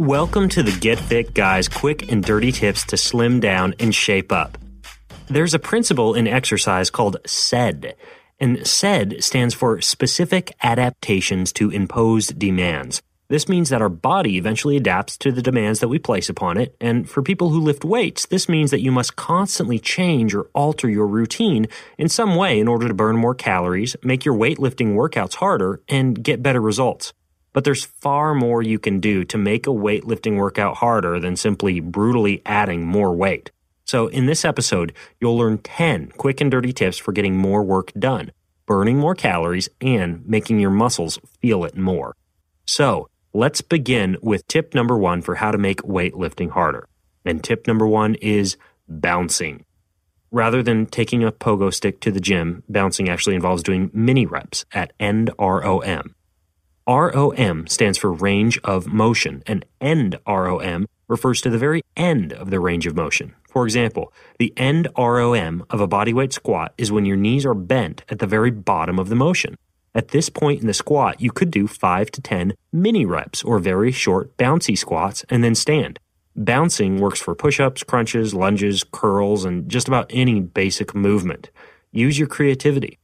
Welcome to the Get Fit Guys quick and dirty tips to slim down and shape up. There's a principle in exercise called SAID, and SAID stands for Specific Adaptations to Imposed Demands. This means that our body eventually adapts to the demands that we place upon it, and for people who lift weights, this means that you must constantly change or alter your routine in some way in order to burn more calories, make your weightlifting workouts harder, and get better results. But there's far more you can do to make a weightlifting workout harder than simply brutally adding more weight. So, in this episode, you'll learn 10 quick and dirty tips for getting more work done, burning more calories, and making your muscles feel it more. So, let's begin with tip number one for how to make weightlifting harder. And tip number one is bouncing. Rather than taking a pogo stick to the gym, bouncing actually involves doing mini reps at end ROM. Stands for range of motion, and end ROM refers to the very end of the range of motion. For example, the end ROM of a bodyweight squat is when your knees are bent at the very bottom of the motion. At this point in the squat, you could do 5 to 10 mini reps or very short bouncy squats and then stand. Bouncing works for push ups, crunches, lunges, curls, and just about any basic movement. Use your creativity.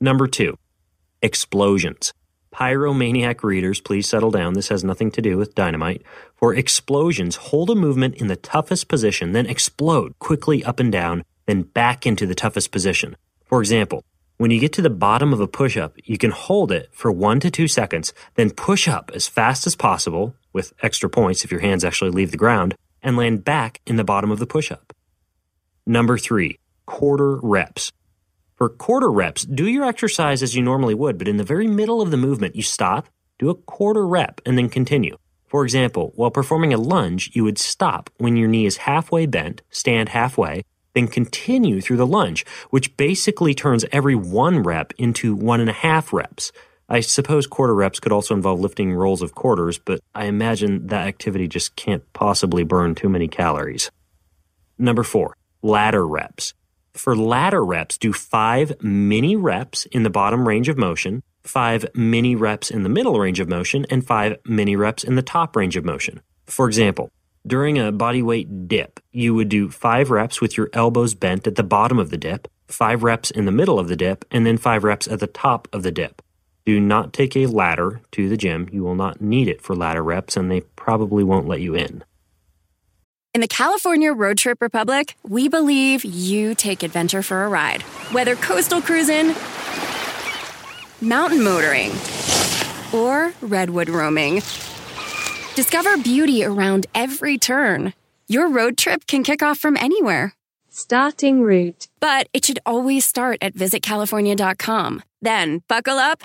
Number two, explosions. Pyromaniac readers, please settle down. This has nothing to do with dynamite. For explosions, hold a movement in the toughest position, then explode quickly up and down, then back into the toughest position. For example, when you get to the bottom of a push up, you can hold it for one to two seconds, then push up as fast as possible, with extra points if your hands actually leave the ground, and land back in the bottom of the push up. Number three, quarter reps. For quarter reps, do your exercise as you normally would, but in the very middle of the movement, you stop, do a quarter rep, and then continue. For example, while performing a lunge, you would stop when your knee is halfway bent, stand halfway, then continue through the lunge, which basically turns every one rep into one and a half reps. I suppose quarter reps could also involve lifting rolls of quarters, but I imagine that activity just can't possibly burn too many calories. Number four, ladder reps. For ladder reps, do five mini reps in the bottom range of motion, five mini reps in the middle range of motion, and five mini reps in the top range of motion. For example, during a body weight dip, you would do five reps with your elbows bent at the bottom of the dip, five reps in the middle of the dip, and then five reps at the top of the dip. Do not take a ladder to the gym. You will not need it for ladder reps, and they probably won't let you in. In the California Road Trip Republic, we believe you take adventure for a ride. Whether coastal cruising, mountain motoring, or redwood roaming, discover beauty around every turn. Your road trip can kick off from anywhere. Starting route. But it should always start at visitcalifornia.com. Then buckle up,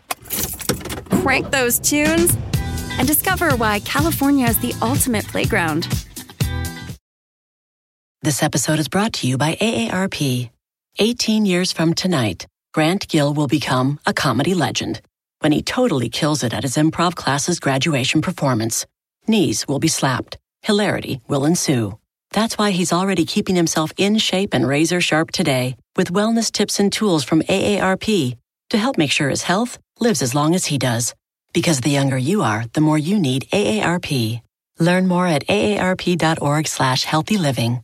crank those tunes, and discover why California is the ultimate playground. This episode is brought to you by AARP. 18 years from tonight, Grant Gill will become a comedy legend when he totally kills it at his improv class's graduation performance. Knees will be slapped. Hilarity will ensue. That's why he's already keeping himself in shape and razor sharp today with wellness tips and tools from AARP to help make sure his health lives as long as he does. Because the younger you are, the more you need AARP. Learn more at aarp.org slash healthy living.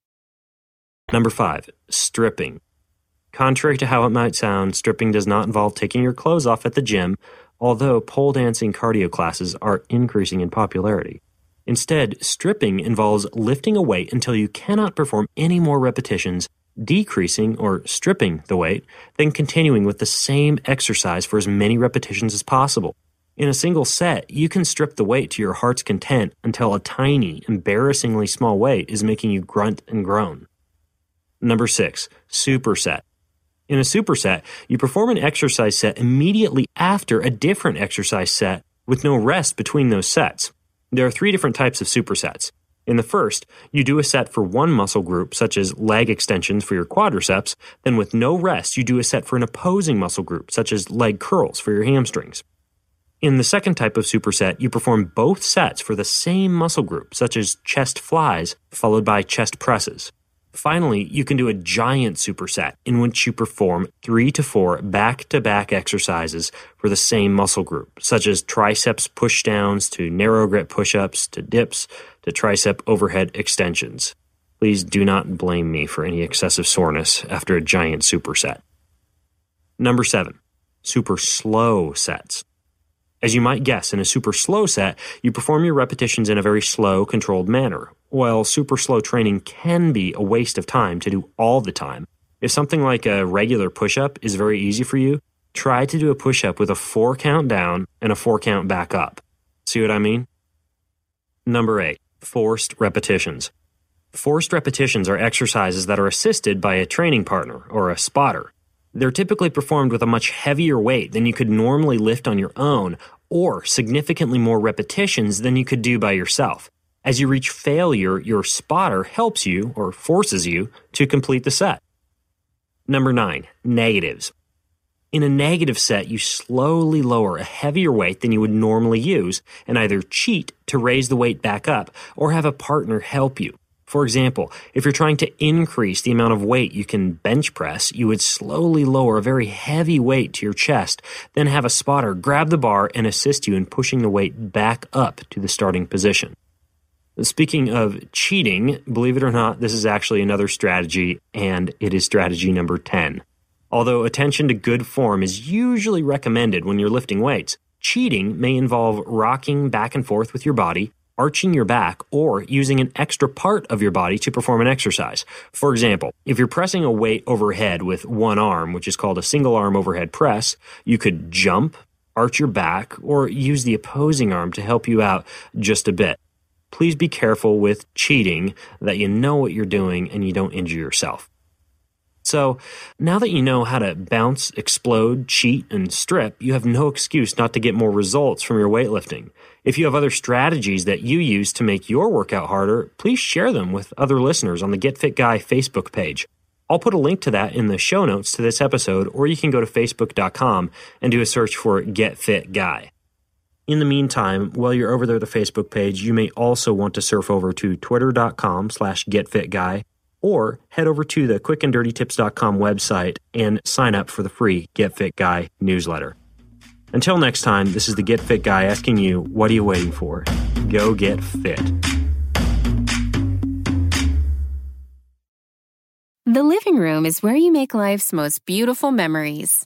Number five, stripping. Contrary to how it might sound, stripping does not involve taking your clothes off at the gym, although pole dancing cardio classes are increasing in popularity. Instead, stripping involves lifting a weight until you cannot perform any more repetitions, decreasing or stripping the weight, then continuing with the same exercise for as many repetitions as possible. In a single set, you can strip the weight to your heart's content until a tiny, embarrassingly small weight is making you grunt and groan. Number six, superset. In a superset, you perform an exercise set immediately after a different exercise set with no rest between those sets. There are three different types of supersets. In the first, you do a set for one muscle group, such as leg extensions for your quadriceps, then with no rest, you do a set for an opposing muscle group, such as leg curls for your hamstrings. In the second type of superset, you perform both sets for the same muscle group, such as chest flies, followed by chest presses. Finally, you can do a giant superset in which you perform three to four back to back exercises for the same muscle group, such as triceps pushdowns to narrow grip push ups to dips to tricep overhead extensions. Please do not blame me for any excessive soreness after a giant superset. Number seven, super slow sets. As you might guess, in a super slow set, you perform your repetitions in a very slow, controlled manner. While super slow training can be a waste of time to do all the time, if something like a regular push up is very easy for you, try to do a push up with a four count down and a four count back up. See what I mean? Number eight, forced repetitions. Forced repetitions are exercises that are assisted by a training partner or a spotter. They're typically performed with a much heavier weight than you could normally lift on your own, or significantly more repetitions than you could do by yourself. As you reach failure, your spotter helps you, or forces you, to complete the set. Number nine, negatives. In a negative set, you slowly lower a heavier weight than you would normally use and either cheat to raise the weight back up or have a partner help you. For example, if you're trying to increase the amount of weight you can bench press, you would slowly lower a very heavy weight to your chest, then have a spotter grab the bar and assist you in pushing the weight back up to the starting position. Speaking of cheating, believe it or not, this is actually another strategy, and it is strategy number 10. Although attention to good form is usually recommended when you're lifting weights, cheating may involve rocking back and forth with your body, arching your back, or using an extra part of your body to perform an exercise. For example, if you're pressing a weight overhead with one arm, which is called a single arm overhead press, you could jump, arch your back, or use the opposing arm to help you out just a bit. Please be careful with cheating that you know what you're doing and you don't injure yourself. So, now that you know how to bounce, explode, cheat, and strip, you have no excuse not to get more results from your weightlifting. If you have other strategies that you use to make your workout harder, please share them with other listeners on the Get Fit Guy Facebook page. I'll put a link to that in the show notes to this episode, or you can go to facebook.com and do a search for Get Fit Guy. In the meantime, while you're over there at the Facebook page, you may also want to surf over to twitter.com slash getfitguy or head over to the quickanddirtytips.com website and sign up for the free Get Fit Guy newsletter. Until next time, this is the Get Fit Guy asking you, what are you waiting for? Go get fit. The living room is where you make life's most beautiful memories.